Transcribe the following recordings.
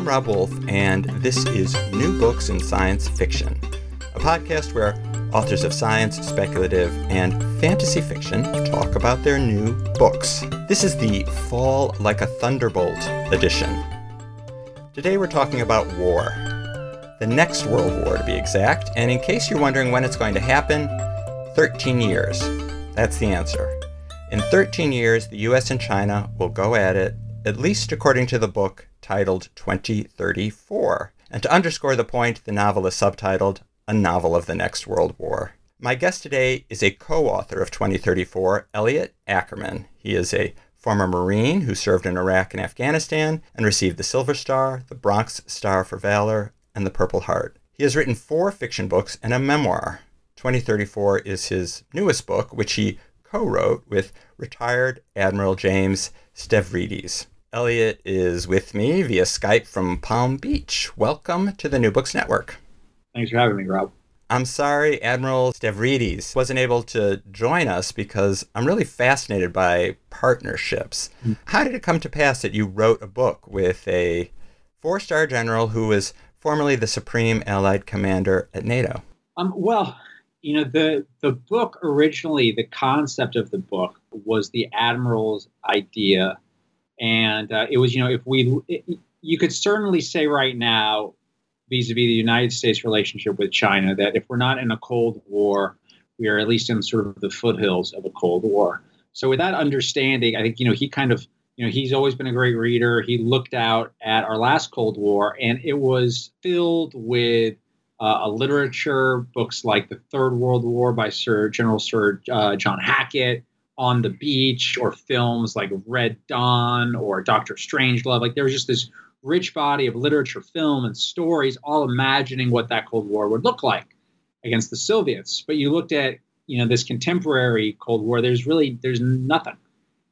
I'm Rob Wolf, and this is New Books in Science Fiction, a podcast where authors of science, speculative, and fantasy fiction talk about their new books. This is the Fall Like a Thunderbolt edition. Today we're talking about war. The next World War, to be exact, and in case you're wondering when it's going to happen, 13 years. That's the answer. In 13 years, the US and China will go at it, at least according to the book titled 2034. And to underscore the point, the novel is subtitled A Novel of the Next World War. My guest today is a co author of 2034, Elliot Ackerman. He is a former Marine who served in Iraq and Afghanistan and received the Silver Star, the Bronze Star for Valor, and the Purple Heart. He has written four fiction books and a memoir. 2034 is his newest book, which he co wrote with retired Admiral James Stavridis. Elliot is with me via Skype from Palm Beach. Welcome to the New Books Network. Thanks for having me, Rob. I'm sorry Admiral Stavridis wasn't able to join us because I'm really fascinated by partnerships. Mm-hmm. How did it come to pass that you wrote a book with a four star general who was formerly the Supreme Allied Commander at NATO? Um, well, you know, the, the book originally, the concept of the book was the Admiral's idea and uh, it was, you know, if we, it, you could certainly say right now, vis-a-vis the United States relationship with China, that if we're not in a Cold War, we are at least in sort of the foothills of a Cold War. So with that understanding, I think you know he kind of you know he's always been a great reader. He looked out at our last Cold War, and it was filled with uh, a literature, books like the Third World War by Sir General Sir uh, John Hackett, on the beach or films like Red Dawn or Doctor Strangelove. Like there was just this rich body of literature, film, and stories, all imagining what that Cold War would look like against the Soviets. But you looked at you know this contemporary Cold War. There's really there's nothing.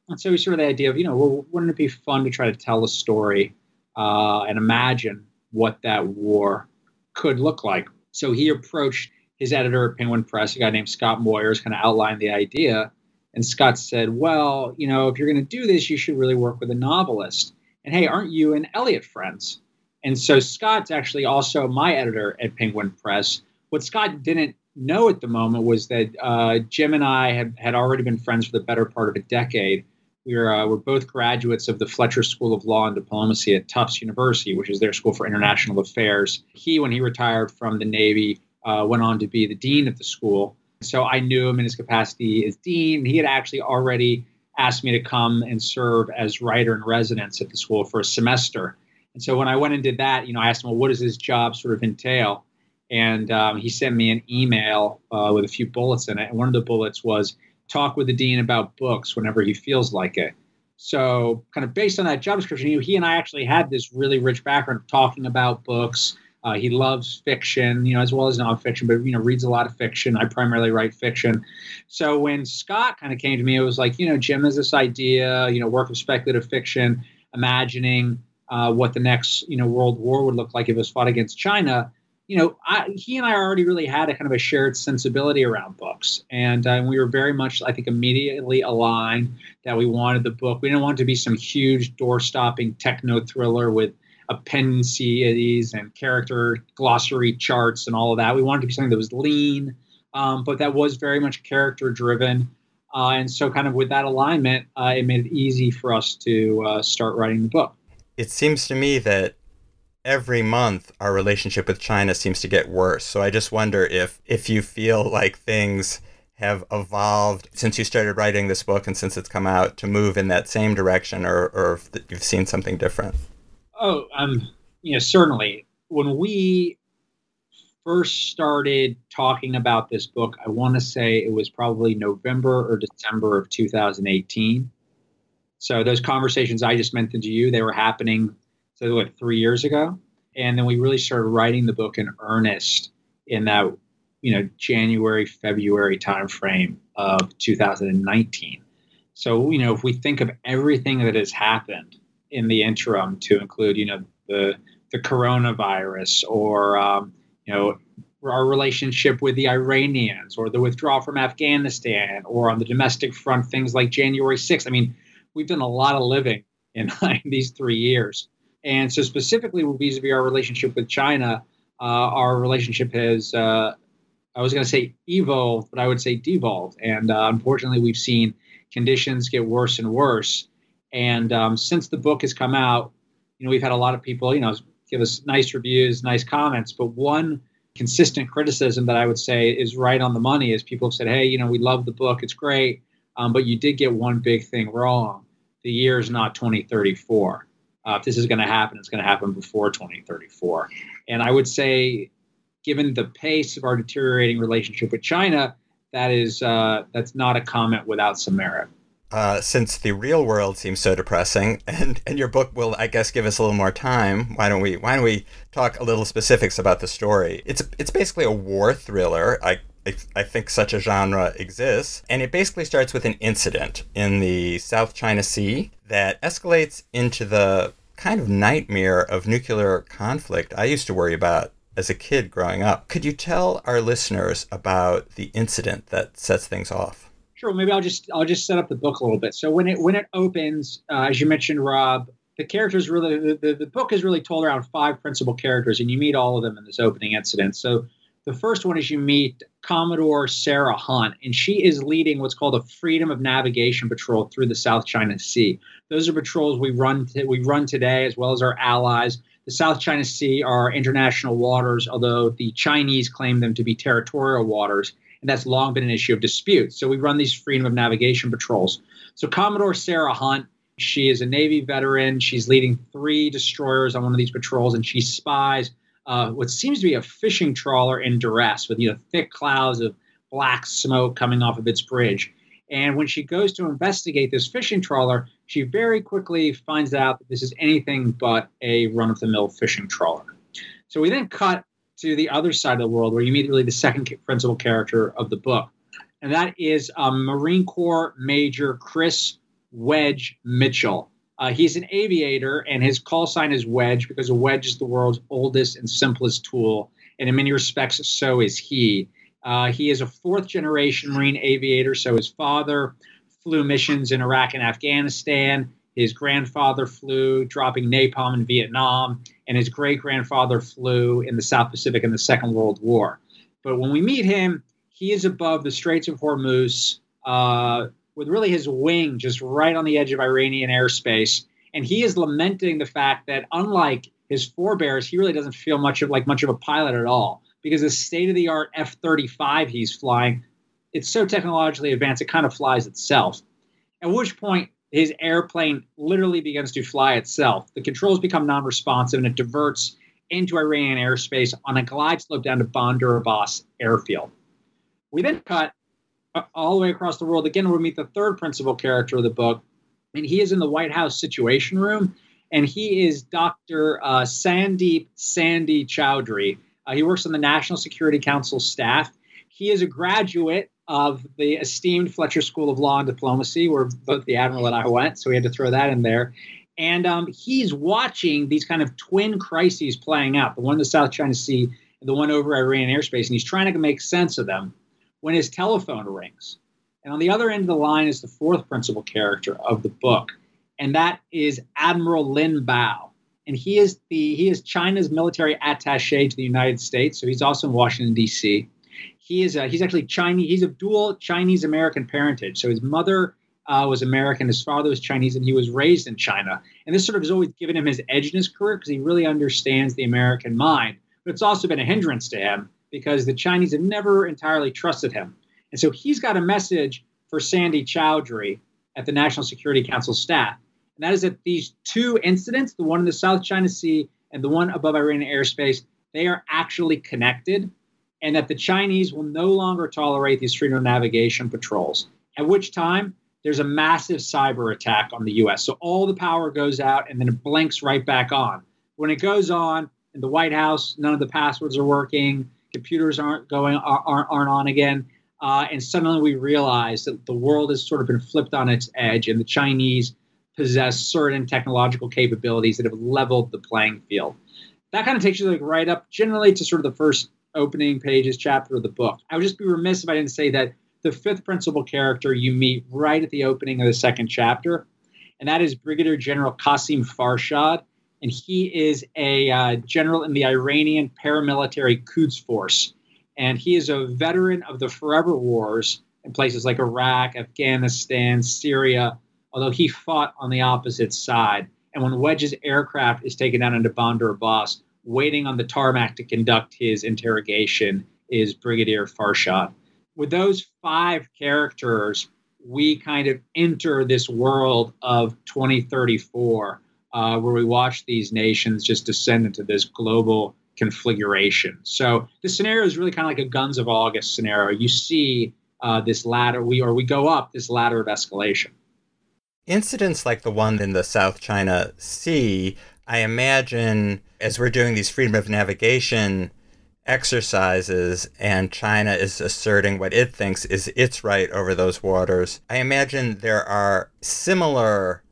And so sort of the idea of you know well, wouldn't it be fun to try to tell a story uh, and imagine what that war could look like? So he approached his editor at Penguin Press, a guy named Scott Moyers, kind of outlined the idea and Scott said, Well, you know, if you're going to do this, you should really work with a novelist. And hey, aren't you and Elliot friends? And so Scott's actually also my editor at Penguin Press. What Scott didn't know at the moment was that uh, Jim and I had, had already been friends for the better part of a decade. We were, uh, we're both graduates of the Fletcher School of Law and Diplomacy at Tufts University, which is their school for international affairs. He, when he retired from the Navy, uh, went on to be the dean of the school. So I knew him in his capacity as dean. He had actually already asked me to come and serve as writer in residence at the school for a semester. And so when I went and did that, you know, I asked him, well, what does his job sort of entail? And um, he sent me an email uh, with a few bullets in it. And one of the bullets was talk with the dean about books whenever he feels like it. So, kind of based on that job description, he and I actually had this really rich background of talking about books, uh, he loves fiction, you know, as well as nonfiction, but you know, reads a lot of fiction. I primarily write fiction. So when Scott kind of came to me, it was like, you know, Jim has this idea, you know, work of speculative fiction, imagining uh, what the next, you know, world war would look like if it was fought against China. You know, I, he and I already really had a kind of a shared sensibility around books, and uh, we were very much, I think, immediately aligned that we wanted the book. We didn't want it to be some huge door-stopping techno thriller with appendices and character glossary charts and all of that. We wanted to be something that was lean, um, but that was very much character driven. Uh, and so, kind of with that alignment, uh, it made it easy for us to uh, start writing the book. It seems to me that every month our relationship with China seems to get worse. So I just wonder if if you feel like things have evolved since you started writing this book and since it's come out to move in that same direction, or or if you've seen something different. Oh, um, you know, certainly when we first started talking about this book, I want to say it was probably November or December of 2018. So those conversations I just mentioned to you, they were happening so what three years ago, and then we really started writing the book in earnest in that you know January February timeframe of 2019. So you know if we think of everything that has happened in the interim, to include you know the the coronavirus or um, you know our relationship with the Iranians or the withdrawal from Afghanistan or on the domestic front things like January 6th. I mean, we've done a lot of living in, these three years. And so, specifically vis-a-vis our relationship with China, uh, our relationship has, uh, I was going to say evolved, but I would say devolved. And uh, unfortunately, we've seen conditions get worse and worse. And um, since the book has come out, you know, we've had a lot of people, you know, give us nice reviews, nice comments. But one consistent criticism that I would say is right on the money is people have said, hey, you know, we love the book, it's great, um, but you did get one big thing wrong. The year is not 2034. Uh, if this is going to happen, it's going to happen before 2034. And I would say, given the pace of our deteriorating relationship with China, that is uh, that's not a comment without some merit. Uh, since the real world seems so depressing, and, and your book will, I guess, give us a little more time. Why don't we Why don't we talk a little specifics about the story? It's it's basically a war thriller. I I think such a genre exists. And it basically starts with an incident in the South China Sea that escalates into the kind of nightmare of nuclear conflict I used to worry about as a kid growing up. Could you tell our listeners about the incident that sets things off? Sure. Maybe I'll just I'll just set up the book a little bit. So when it when it opens, uh, as you mentioned, Rob, the characters really the, the, the book is really told around five principal characters, and you meet all of them in this opening incident. So the first one is you meet Commodore Sarah Hunt, and she is leading what's called a Freedom of Navigation patrol through the South China Sea. Those are patrols we run to, we run today, as well as our allies. The South China Sea are international waters, although the Chinese claim them to be territorial waters and that's long been an issue of dispute. So we run these freedom of navigation patrols. So Commodore Sarah Hunt, she is a Navy veteran. She's leading three destroyers on one of these patrols, and she spies uh, what seems to be a fishing trawler in duress with you know thick clouds of black smoke coming off of its bridge. And when she goes to investigate this fishing trawler, she very quickly finds out that this is anything but a run of the mill fishing trawler. So we then cut to the other side of the world where you meet really the second principal character of the book. And that is um, Marine Corps Major Chris Wedge Mitchell. Uh, he's an aviator, and his call sign is Wedge because a wedge is the world's oldest and simplest tool. And in many respects, so is he. Uh, he is a fourth generation Marine aviator. So his father flew missions in Iraq and Afghanistan. His grandfather flew, dropping napalm in Vietnam, and his great grandfather flew in the South Pacific in the Second World War. But when we meet him, he is above the Straits of Hormuz uh, with really his wing just right on the edge of Iranian airspace. And he is lamenting the fact that, unlike his forebears, he really doesn't feel much of like much of a pilot at all because the state of the art F 35 he's flying, it's so technologically advanced, it kind of flies itself. At which point, his airplane literally begins to fly itself. The controls become non responsive and it diverts into Iranian airspace on a glide slope down to Bandar Abbas airfield. We then cut uh, all the way across the world. Again, we meet the third principal character of the book, and he is in the White House Situation Room, and he is Dr. Uh, Sandeep Sandy Chowdhury. Uh, he works on the National Security Council staff. He is a graduate of the esteemed Fletcher School of Law and Diplomacy, where both the Admiral and I went. So we had to throw that in there. And um, he's watching these kind of twin crises playing out the one in the South China Sea and the one over Iranian airspace. And he's trying to make sense of them when his telephone rings. And on the other end of the line is the fourth principal character of the book, and that is Admiral Lin Bao. And he is the he is China's military attaché to the United States. So he's also in Washington D.C he is a, he's actually Chinese. He's of dual Chinese American parentage. So his mother uh, was American, his father was Chinese, and he was raised in China. And this sort of has always given him his edge in his career because he really understands the American mind. But it's also been a hindrance to him because the Chinese have never entirely trusted him. And so he's got a message for Sandy Chowdhury at the National Security Council staff. And that is that these two incidents, the one in the South China Sea and the one above Iranian airspace, they are actually connected and that the Chinese will no longer tolerate these freedom of navigation patrols. At which time, there's a massive cyber attack on the US. So all the power goes out and then it blinks right back on. When it goes on in the White House, none of the passwords are working, computers aren't going aren't, aren't on again. Uh, and suddenly we realize that the world has sort of been flipped on its edge, and the Chinese possess certain technological capabilities that have leveled the playing field. That kind of takes you like right up generally to sort of the first opening pages chapter of the book. I would just be remiss if I didn't say that the fifth principal character you meet right at the opening of the second chapter, and that is Brigadier General Qasim Farshad. And he is a uh, general in the Iranian paramilitary Quds Force. And he is a veteran of the forever wars in places like Iraq, Afghanistan, Syria, although he fought on the opposite side. And when Wedge's aircraft is taken down into Bandar Abbas, waiting on the tarmac to conduct his interrogation is Brigadier Farshad. With those five characters, we kind of enter this world of 2034, uh, where we watch these nations just descend into this global configuration. So the scenario is really kind of like a Guns of August scenario. You see uh, this ladder, we or we go up this ladder of escalation. Incidents like the one in the South China Sea, I imagine, as we're doing these freedom of navigation exercises and China is asserting what it thinks is its right over those waters, I imagine there are similar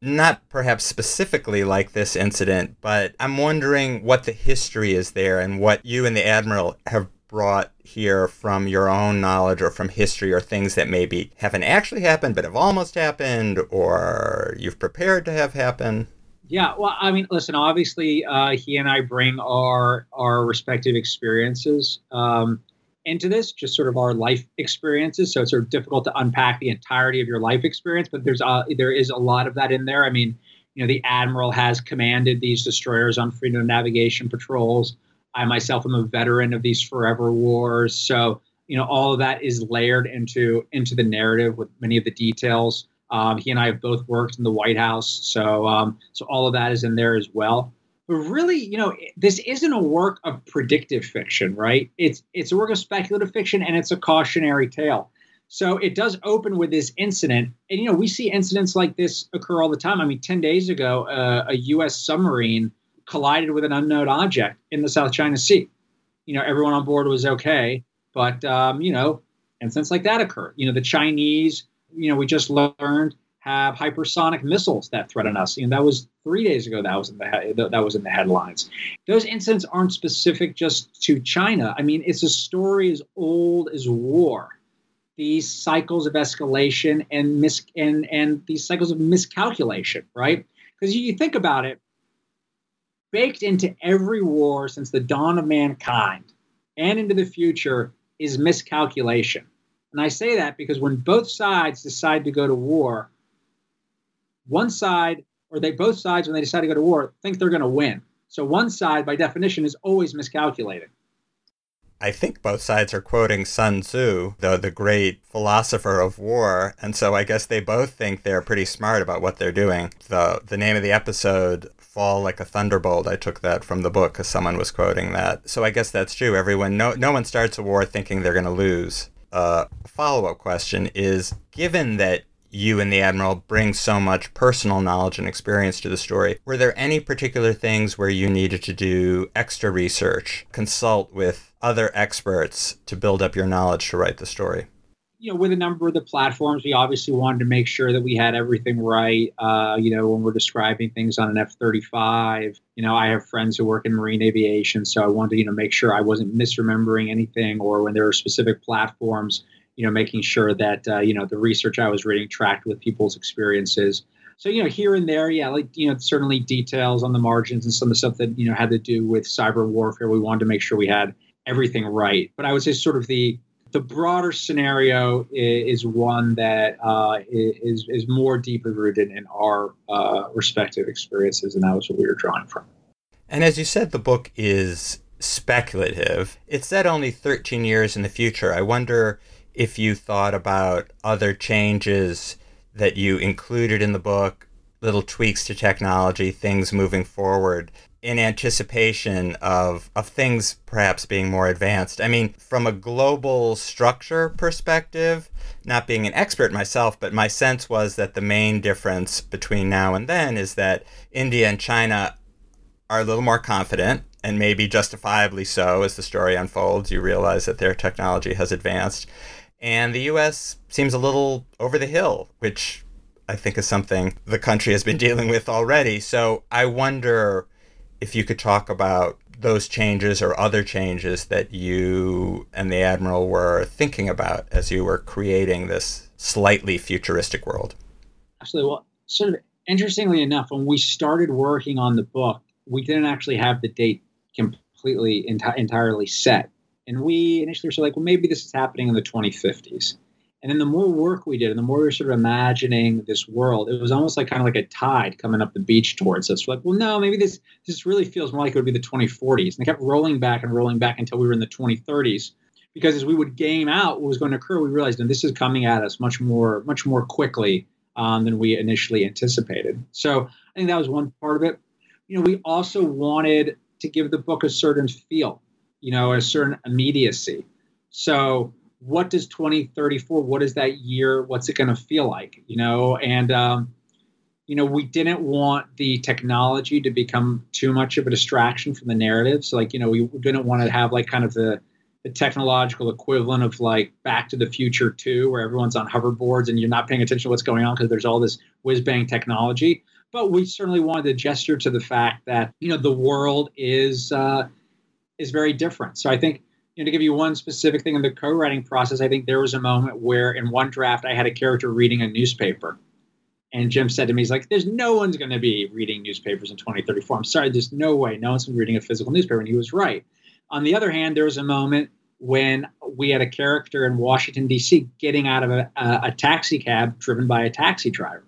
not perhaps specifically like this incident, but I'm wondering what the history is there and what you and the Admiral have brought here from your own knowledge or from history or things that maybe haven't actually happened but have almost happened or you've prepared to have happen. Yeah, well, I mean, listen. Obviously, uh, he and I bring our our respective experiences. Um, into this, just sort of our life experiences. So it's sort of difficult to unpack the entirety of your life experience, but there's a, there is a lot of that in there. I mean, you know, the admiral has commanded these destroyers on freedom of navigation patrols. I myself am a veteran of these forever wars, so you know all of that is layered into into the narrative with many of the details. Um, he and I have both worked in the White House, so um, so all of that is in there as well but really, you know, this isn't a work of predictive fiction, right? It's it's a work of speculative fiction, and it's a cautionary tale. So it does open with this incident, and you know, we see incidents like this occur all the time. I mean, ten days ago, uh, a U.S. submarine collided with an unknown object in the South China Sea. You know, everyone on board was okay, but um, you know, incidents like that occur. You know, the Chinese, you know, we just learned have hypersonic missiles that threaten us. Know, that was three days ago. That was in the that was in the headlines. Those incidents aren't specific just to China. I mean, it's a story as old as war. These cycles of escalation and mis and and these cycles of miscalculation, right? Because you think about it, baked into every war since the dawn of mankind and into the future is miscalculation. And I say that because when both sides decide to go to war, one side or they both sides when they decide to go to war think they're going to win. So one side by definition is always miscalculating. I think both sides are quoting Sun Tzu, the the great philosopher of war, and so I guess they both think they're pretty smart about what they're doing. the The name of the episode, "Fall Like a Thunderbolt," I took that from the book because someone was quoting that. So I guess that's true. Everyone, no no one starts a war thinking they're going to lose. Uh, follow up question is: Given that you and the Admiral bring so much personal knowledge and experience to the story. Were there any particular things where you needed to do extra research, consult with other experts to build up your knowledge to write the story? You know, with a number of the platforms, we obviously wanted to make sure that we had everything right. Uh, you know, when we're describing things on an F 35, you know, I have friends who work in marine aviation, so I wanted to, you know, make sure I wasn't misremembering anything or when there are specific platforms you know, making sure that uh, you know the research I was reading tracked with people's experiences. So you know, here and there, yeah, like you know, certainly details on the margins and some of the stuff that you know had to do with cyber warfare. We wanted to make sure we had everything right. But I would say sort of the the broader scenario is, one that uh, is is more deeply rooted in our uh, respective experiences, and that was what we were drawing from. And as you said, the book is speculative. It's set only 13 years in the future. I wonder if you thought about other changes that you included in the book, little tweaks to technology, things moving forward in anticipation of of things perhaps being more advanced. I mean, from a global structure perspective, not being an expert myself, but my sense was that the main difference between now and then is that India and China are a little more confident and maybe justifiably so as the story unfolds. You realize that their technology has advanced. And the US seems a little over the hill, which I think is something the country has been dealing with already. So I wonder if you could talk about those changes or other changes that you and the Admiral were thinking about as you were creating this slightly futuristic world. Absolutely. Well, sort of interestingly enough, when we started working on the book, we didn't actually have the date completely enti- entirely set. And we initially were like, well, maybe this is happening in the 2050s. And then the more work we did, and the more we were sort of imagining this world, it was almost like kind of like a tide coming up the beach towards us. We're like, well, no, maybe this this really feels more like it would be the 2040s. And they kept rolling back and rolling back until we were in the 2030s. Because as we would game out what was going to occur, we realized that this is coming at us much more, much more quickly um, than we initially anticipated. So I think that was one part of it. You know, we also wanted to give the book a certain feel, you know, a certain immediacy. So what does 2034 what is that year? What's it going to feel like you know? And um, you know we didn't want the technology to become too much of a distraction from the narrative. So like you know we didn't want to have like kind of the the technological equivalent of like back to the future 2 where everyone's on hoverboards and you're not paying attention to what's going on because there's all this whiz bang technology. But we certainly wanted to gesture to the fact that you know the world is uh, is very different. So i think you know, to give you one specific thing in the co-writing process, I think there was a moment where in one draft I had a character reading a newspaper. And Jim said to me, he's like, there's no one's going to be reading newspapers in 2034. I'm sorry, there's no way. No one's been reading a physical newspaper. And he was right. On the other hand, there was a moment when we had a character in Washington, D.C. getting out of a, a, a taxi cab driven by a taxi driver.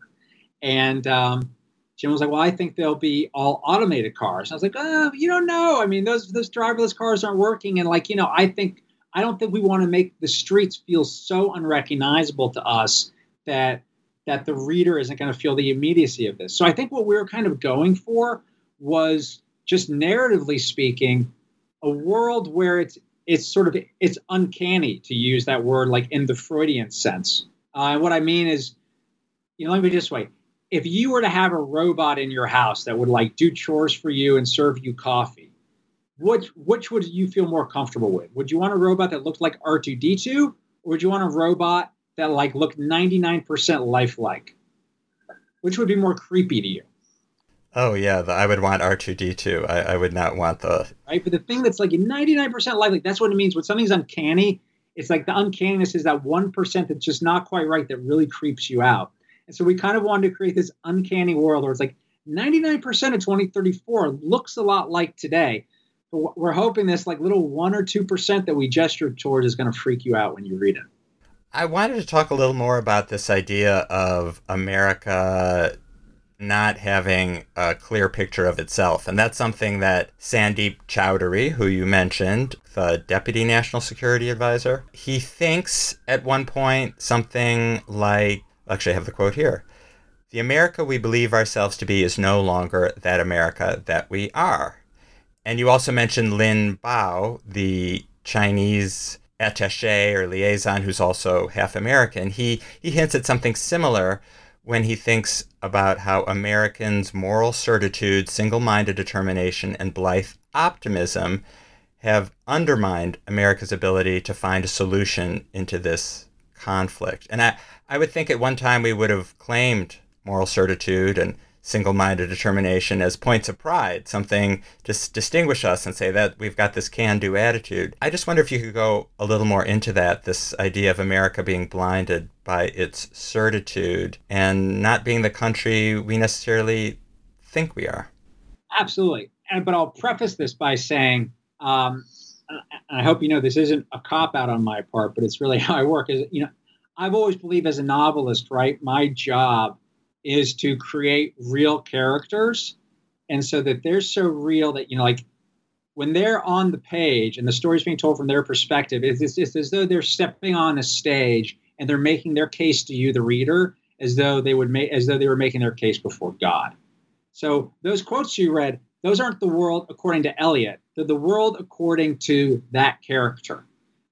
And um, Jim was like, "Well, I think they'll be all automated cars." I was like, "Oh, you don't know. I mean, those those driverless cars aren't working." And like, you know, I think I don't think we want to make the streets feel so unrecognizable to us that that the reader isn't going to feel the immediacy of this. So I think what we were kind of going for was just narratively speaking, a world where it's it's sort of it's uncanny to use that word like in the Freudian sense. Uh, what I mean is, you know, let me just way if you were to have a robot in your house that would like do chores for you and serve you coffee, which which would you feel more comfortable with? Would you want a robot that looked like R2D2 or would you want a robot that like looked 99% lifelike? Which would be more creepy to you? Oh yeah, the, I would want R2D2. I, I would not want the right. But the thing that's like 99% lifelike, that's what it means. When something's uncanny, it's like the uncanniness is that one percent that's just not quite right that really creeps you out. And so we kind of wanted to create this uncanny world where it's like 99% of 2034 looks a lot like today. But we're hoping this like little 1 or 2% that we gestured towards is going to freak you out when you read it. I wanted to talk a little more about this idea of America not having a clear picture of itself. And that's something that Sandeep Chowdhury, who you mentioned, the Deputy National Security Advisor, he thinks at one point something like Actually, I have the quote here. The America we believe ourselves to be is no longer that America that we are. And you also mentioned Lin Bao, the Chinese attaché or liaison who's also half American. He, he hints at something similar when he thinks about how Americans' moral certitude, single minded determination, and blithe optimism have undermined America's ability to find a solution into this conflict. And I, I would think at one time we would have claimed moral certitude and single minded determination as points of pride, something to distinguish us and say that we've got this can do attitude. I just wonder if you could go a little more into that this idea of America being blinded by its certitude and not being the country we necessarily think we are. Absolutely. And, but I'll preface this by saying, um, and I hope you know this isn't a cop out on my part, but it's really how I work. Is you know, I've always believed as a novelist, right? My job is to create real characters. And so that they're so real that, you know, like when they're on the page and the story's being told from their perspective, it's, it's, it's as though they're stepping on a stage and they're making their case to you, the reader, as though they would make as though they were making their case before God. So those quotes you read, those aren't the world according to Elliot. They're the world according to that character.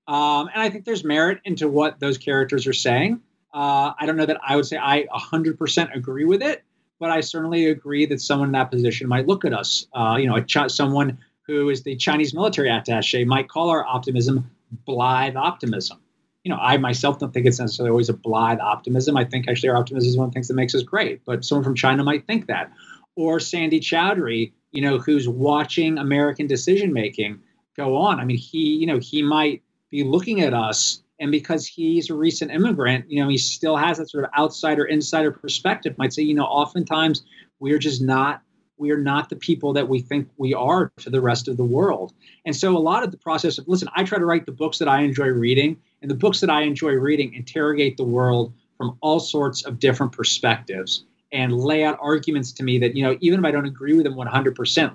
Um, and I think there's merit into what those characters are saying. Uh, I don't know that I would say I 100% agree with it, but I certainly agree that someone in that position might look at us. Uh, you know, someone who is the Chinese military attaché might call our optimism blithe optimism. You know, I myself don't think it's necessarily always a blithe optimism. I think actually our optimism is one of the things that makes us great. But someone from China might think that. Or Sandy Chowdhury, you know, who's watching American decision making go on. I mean, he, you know, he might be looking at us and because he's a recent immigrant you know he still has that sort of outsider insider perspective might say you know oftentimes we're just not we're not the people that we think we are to the rest of the world. And so a lot of the process of listen i try to write the books that i enjoy reading and the books that i enjoy reading interrogate the world from all sorts of different perspectives and lay out arguments to me that you know even if i don't agree with them 100%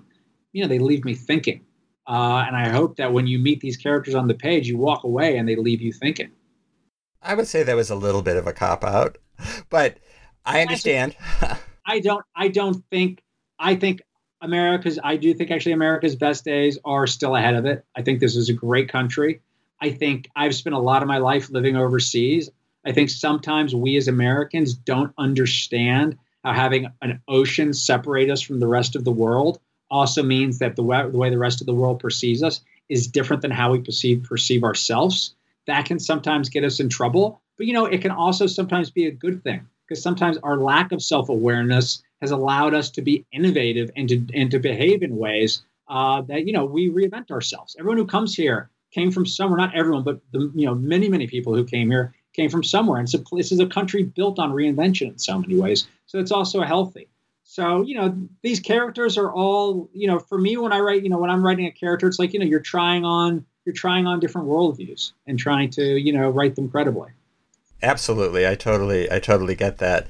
you know they leave me thinking uh, and I hope that when you meet these characters on the page, you walk away and they leave you thinking. I would say that was a little bit of a cop out, but I understand. I don't. I don't think. I think America's. I do think actually America's best days are still ahead of it. I think this is a great country. I think I've spent a lot of my life living overseas. I think sometimes we as Americans don't understand how having an ocean separate us from the rest of the world also means that the way, the way the rest of the world perceives us is different than how we perceive perceive ourselves. That can sometimes get us in trouble, but you know, it can also sometimes be a good thing because sometimes our lack of self-awareness has allowed us to be innovative and to and to behave in ways uh, that you know we reinvent ourselves. Everyone who comes here came from somewhere. Not everyone, but the you know many many people who came here came from somewhere. And so this is a country built on reinvention in so many ways. So it's also healthy. So, you know, these characters are all, you know, for me when I write, you know, when I'm writing a character, it's like, you know, you're trying on you're trying on different worldviews and trying to, you know, write them credibly. Absolutely. I totally I totally get that.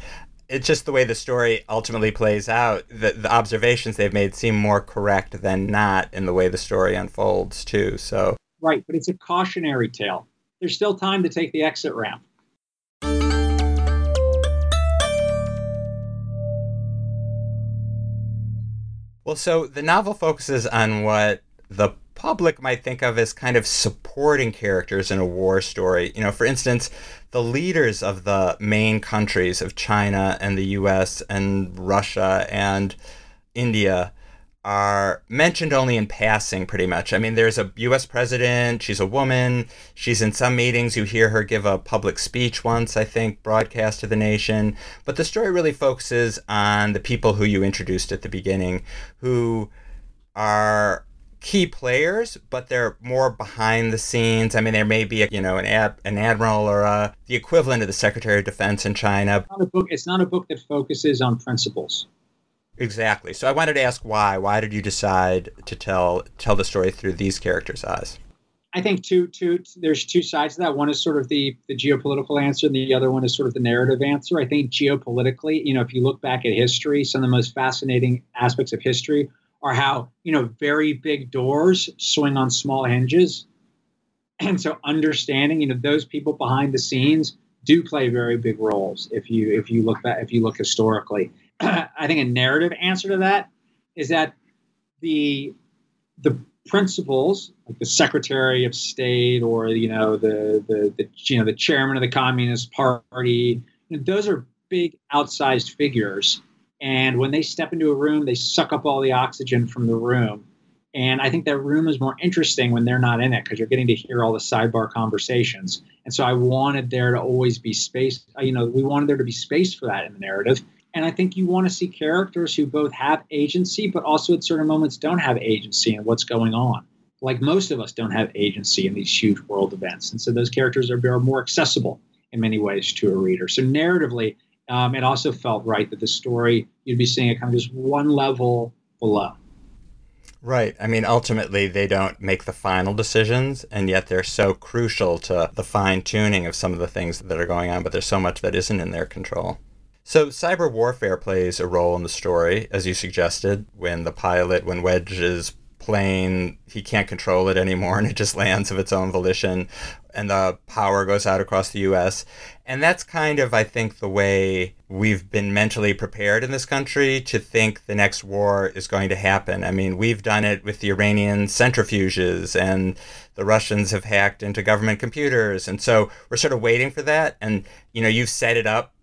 It's just the way the story ultimately plays out. The, the observations they've made seem more correct than not in the way the story unfolds too. So Right, but it's a cautionary tale. There's still time to take the exit ramp. Well, so the novel focuses on what the public might think of as kind of supporting characters in a war story. You know, for instance, the leaders of the main countries of China and the US and Russia and India are mentioned only in passing, pretty much. I mean, there's a US president, she's a woman, she's in some meetings, you hear her give a public speech once, I think, broadcast to the nation. But the story really focuses on the people who you introduced at the beginning, who are key players, but they're more behind the scenes. I mean, there may be, a, you know, an ad, an admiral or a, the equivalent of the Secretary of Defense in China. It's not a book, it's not a book that focuses on principles. Exactly. So I wanted to ask why. Why did you decide to tell tell the story through these characters' eyes? I think two two there's two sides to that. One is sort of the the geopolitical answer, and the other one is sort of the narrative answer. I think geopolitically, you know, if you look back at history, some of the most fascinating aspects of history are how you know very big doors swing on small hinges, and so understanding you know those people behind the scenes do play very big roles if you if you look back if you look historically I think a narrative answer to that is that the the principles, like the Secretary of State or you know the the, the you know the chairman of the Communist Party, those are big outsized figures, and when they step into a room, they suck up all the oxygen from the room. And I think that room is more interesting when they're not in it because you're getting to hear all the sidebar conversations. And so I wanted there to always be space. You know, we wanted there to be space for that in the narrative. And I think you want to see characters who both have agency, but also at certain moments don't have agency in what's going on. Like most of us don't have agency in these huge world events. And so those characters are, are more accessible in many ways to a reader. So narratively, um, it also felt right that the story, you'd be seeing it kind of just one level below. Right. I mean, ultimately, they don't make the final decisions, and yet they're so crucial to the fine tuning of some of the things that are going on, but there's so much that isn't in their control. So, cyber warfare plays a role in the story, as you suggested, when the pilot, when Wedge is plane, he can't control it anymore and it just lands of its own volition and the power goes out across the US. And that's kind of, I think, the way we've been mentally prepared in this country to think the next war is going to happen. I mean, we've done it with the Iranian centrifuges, and the Russians have hacked into government computers. And so we're sort of waiting for that. And, you know, you've set it up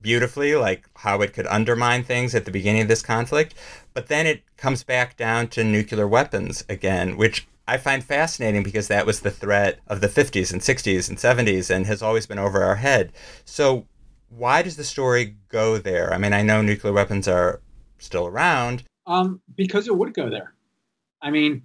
beautifully, like how it could undermine things at the beginning of this conflict. But then it comes back down to nuclear weapons again, which I find fascinating because that was the threat of the 50s and 60s and 70s and has always been over our head. So, why does the story go there? I mean, I know nuclear weapons are still around. Um, because it would go there. I mean,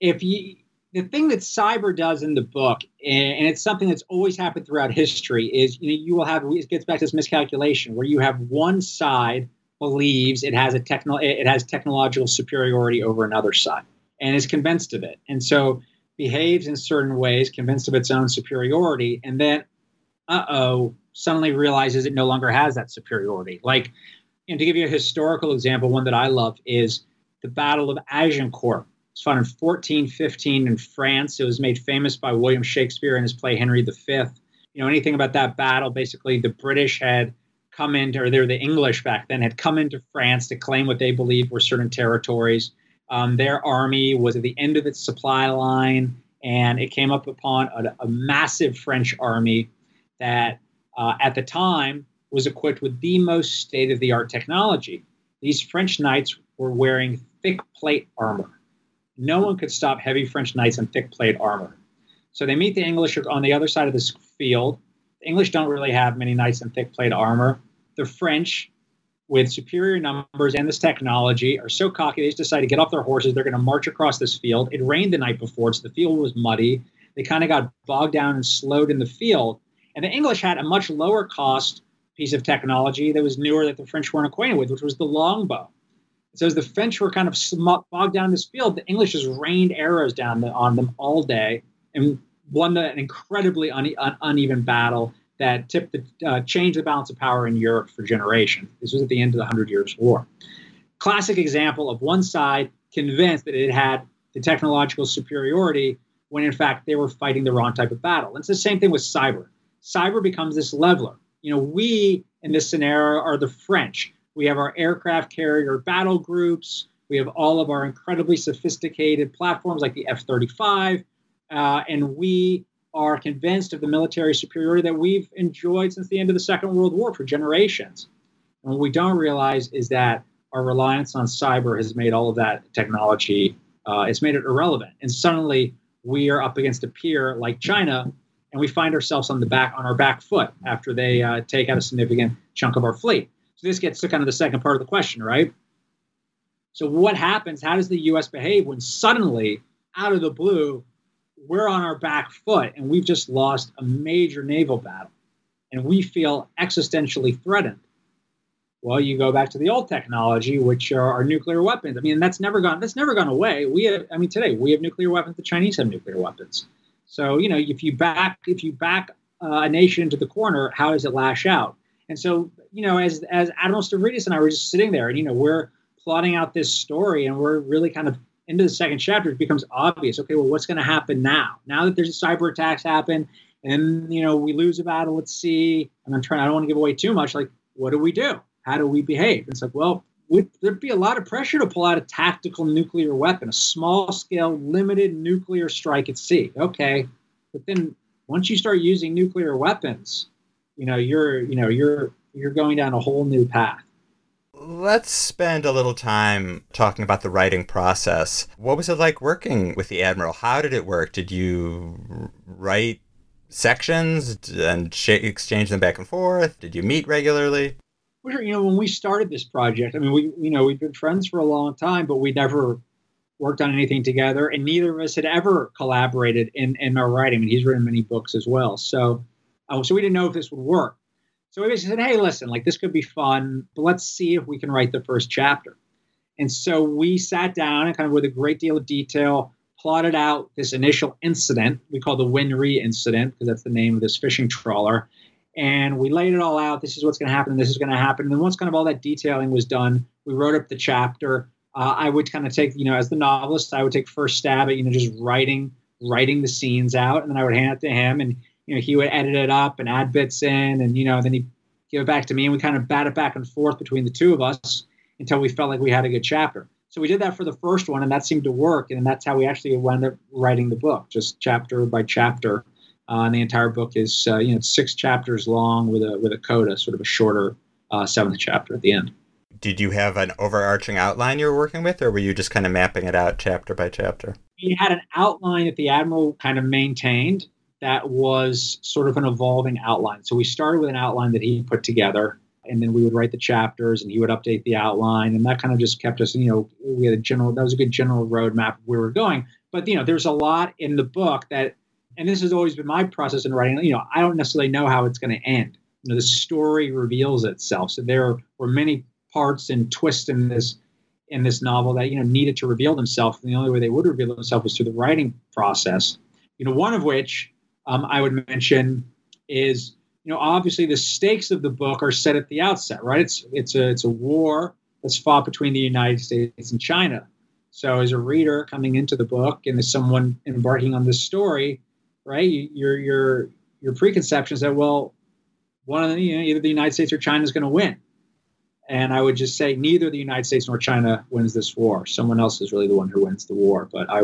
if you the thing that cyber does in the book, and it's something that's always happened throughout history, is you know you will have it gets back to this miscalculation where you have one side believes it has a techno it has technological superiority over another side and is convinced of it. And so behaves in certain ways, convinced of its own superiority, and then, uh oh, suddenly realizes it no longer has that superiority. Like, and to give you a historical example, one that I love is the Battle of Agincourt. It's fought in 1415 in France. It was made famous by William Shakespeare in his play Henry V. You know, anything about that battle, basically, the British had come into, or they're the English back then, had come into France to claim what they believed were certain territories. Um, their army was at the end of its supply line, and it came up upon a, a massive French army that, uh, at the time, was equipped with the most state of the art technology. These French knights were wearing thick plate armor. No one could stop heavy French knights in thick plate armor. So they meet the English on the other side of this field. The English don't really have many knights in thick plate armor. The French with superior numbers and this technology are so cocky they just decide to get off their horses. They're going to march across this field. It rained the night before, so the field was muddy. They kind of got bogged down and slowed in the field. And the English had a much lower cost piece of technology that was newer that the French weren't acquainted with, which was the longbow. So as the French were kind of bogged down in this field, the English just rained arrows down the, on them all day and won an incredibly un, un, uneven battle that tipped the uh, changed the balance of power in Europe for generations. This was at the end of the Hundred Years' War. Classic example of one side convinced that it had the technological superiority when in fact they were fighting the wrong type of battle. And it's the same thing with cyber. Cyber becomes this leveler. You know, we in this scenario are the French. We have our aircraft carrier battle groups. We have all of our incredibly sophisticated platforms like the F 35. Uh, and we are convinced of the military superiority that we've enjoyed since the end of the Second World War for generations. And what we don't realize is that our reliance on cyber has made all of that technology, uh, it's made it irrelevant. And suddenly we are up against a peer like China, and we find ourselves on the back on our back foot after they uh, take out a significant chunk of our fleet. So this gets to kind of the second part of the question, right? So what happens? How does the U.S. behave when suddenly, out of the blue, we're on our back foot and we've just lost a major naval battle and we feel existentially threatened. Well, you go back to the old technology, which are our nuclear weapons. I mean, that's never gone. That's never gone away. We have. I mean, today we have nuclear weapons. The Chinese have nuclear weapons. So you know, if you back if you back uh, a nation into the corner, how does it lash out? And so you know, as as Admiral Stavridis and I were just sitting there, and you know, we're plotting out this story, and we're really kind of into the second chapter, it becomes obvious. Okay, well, what's going to happen now? Now that there's a cyber attacks happen, and you know we lose a battle at sea, and I'm trying. I don't want to give away too much. Like, what do we do? How do we behave? It's like, well, would, there'd be a lot of pressure to pull out a tactical nuclear weapon, a small scale, limited nuclear strike at sea. Okay, but then once you start using nuclear weapons, you know you're you know you're you're going down a whole new path. Let's spend a little time talking about the writing process. What was it like working with the Admiral? How did it work? Did you write sections and sh- exchange them back and forth? Did you meet regularly? You know, when we started this project, I mean, we, you know, we've been friends for a long time, but we never worked on anything together, and neither of us had ever collaborated in in our writing. I mean, he's written many books as well, so uh, so we didn't know if this would work. So we basically said, hey, listen, like this could be fun, but let's see if we can write the first chapter. And so we sat down and kind of with a great deal of detail plotted out this initial incident we call the Wen Rui incident because that's the name of this fishing trawler. And we laid it all out. This is what's going to happen. This is going to happen. And then once kind of all that detailing was done, we wrote up the chapter. uh, I would kind of take, you know, as the novelist, I would take first stab at, you know, just writing writing the scenes out, and then I would hand it to him, and you know, he would edit it up and add bits in, and you know, then he give it back to me, and we kind of bat it back and forth between the two of us until we felt like we had a good chapter. So we did that for the first one, and that seemed to work, and that's how we actually wound up writing the book, just chapter by chapter. Uh, and the entire book is, uh, you know, six chapters long with a with a coda, sort of a shorter uh, seventh chapter at the end. Did you have an overarching outline you were working with, or were you just kind of mapping it out chapter by chapter? We had an outline that the admiral kind of maintained, that was sort of an evolving outline. So we started with an outline that he put together, and then we would write the chapters, and he would update the outline, and that kind of just kept us, you know, we had a general. That was a good general roadmap of where we we're going. But you know, there's a lot in the book that, and this has always been my process in writing. You know, I don't necessarily know how it's going to end. You know, the story reveals itself. So there were many parts and twists in this in this novel that you know needed to reveal themselves. And the only way they would reveal themselves was through the writing process. You know, one of which um, I would mention is you know obviously the stakes of the book are set at the outset, right? It's it's a it's a war that's fought between the United States and China. So as a reader coming into the book and as someone embarking on this story, right, your your your preconceptions that well, one of the you know, either the United States or China is going to win. And I would just say neither the United States nor China wins this war. Someone else is really the one who wins the war. But I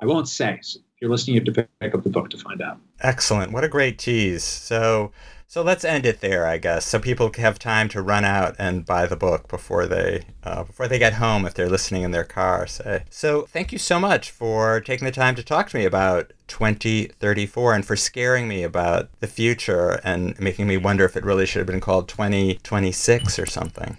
I won't say you're listening, you have to pick up the book to find out. Excellent. What a great tease. So, so let's end it there, I guess, so people have time to run out and buy the book before they uh, before they get home if they're listening in their car. Say. So, thank you so much for taking the time to talk to me about 2034 and for scaring me about the future and making me wonder if it really should have been called 2026 or something.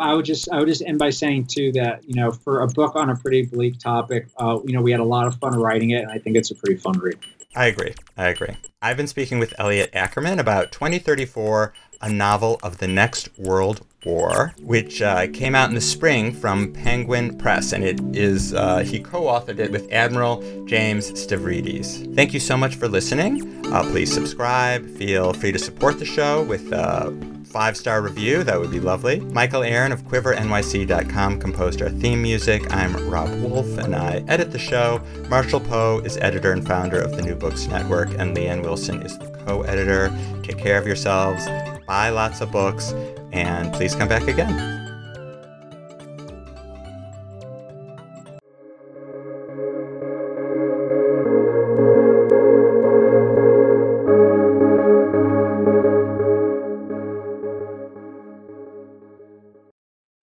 I would just I would just end by saying too that you know for a book on a pretty bleak topic, uh, you know we had a lot of fun writing it, and I think it's a pretty fun read. I agree. I agree. I've been speaking with Elliot Ackerman about 2034, a novel of the next world war, which uh, came out in the spring from Penguin Press, and it is uh, he co-authored it with Admiral James Stavridis. Thank you so much for listening. Uh, please subscribe. Feel free to support the show with uh, five star review. That would be lovely. Michael Aaron of QuiverNYC.com composed our theme music. I'm Rob Wolf and I edit the show. Marshall Poe is editor and founder of the New Books Network, and Leanne Wilson is the co editor. Take care of yourselves, buy lots of books, and please come back again.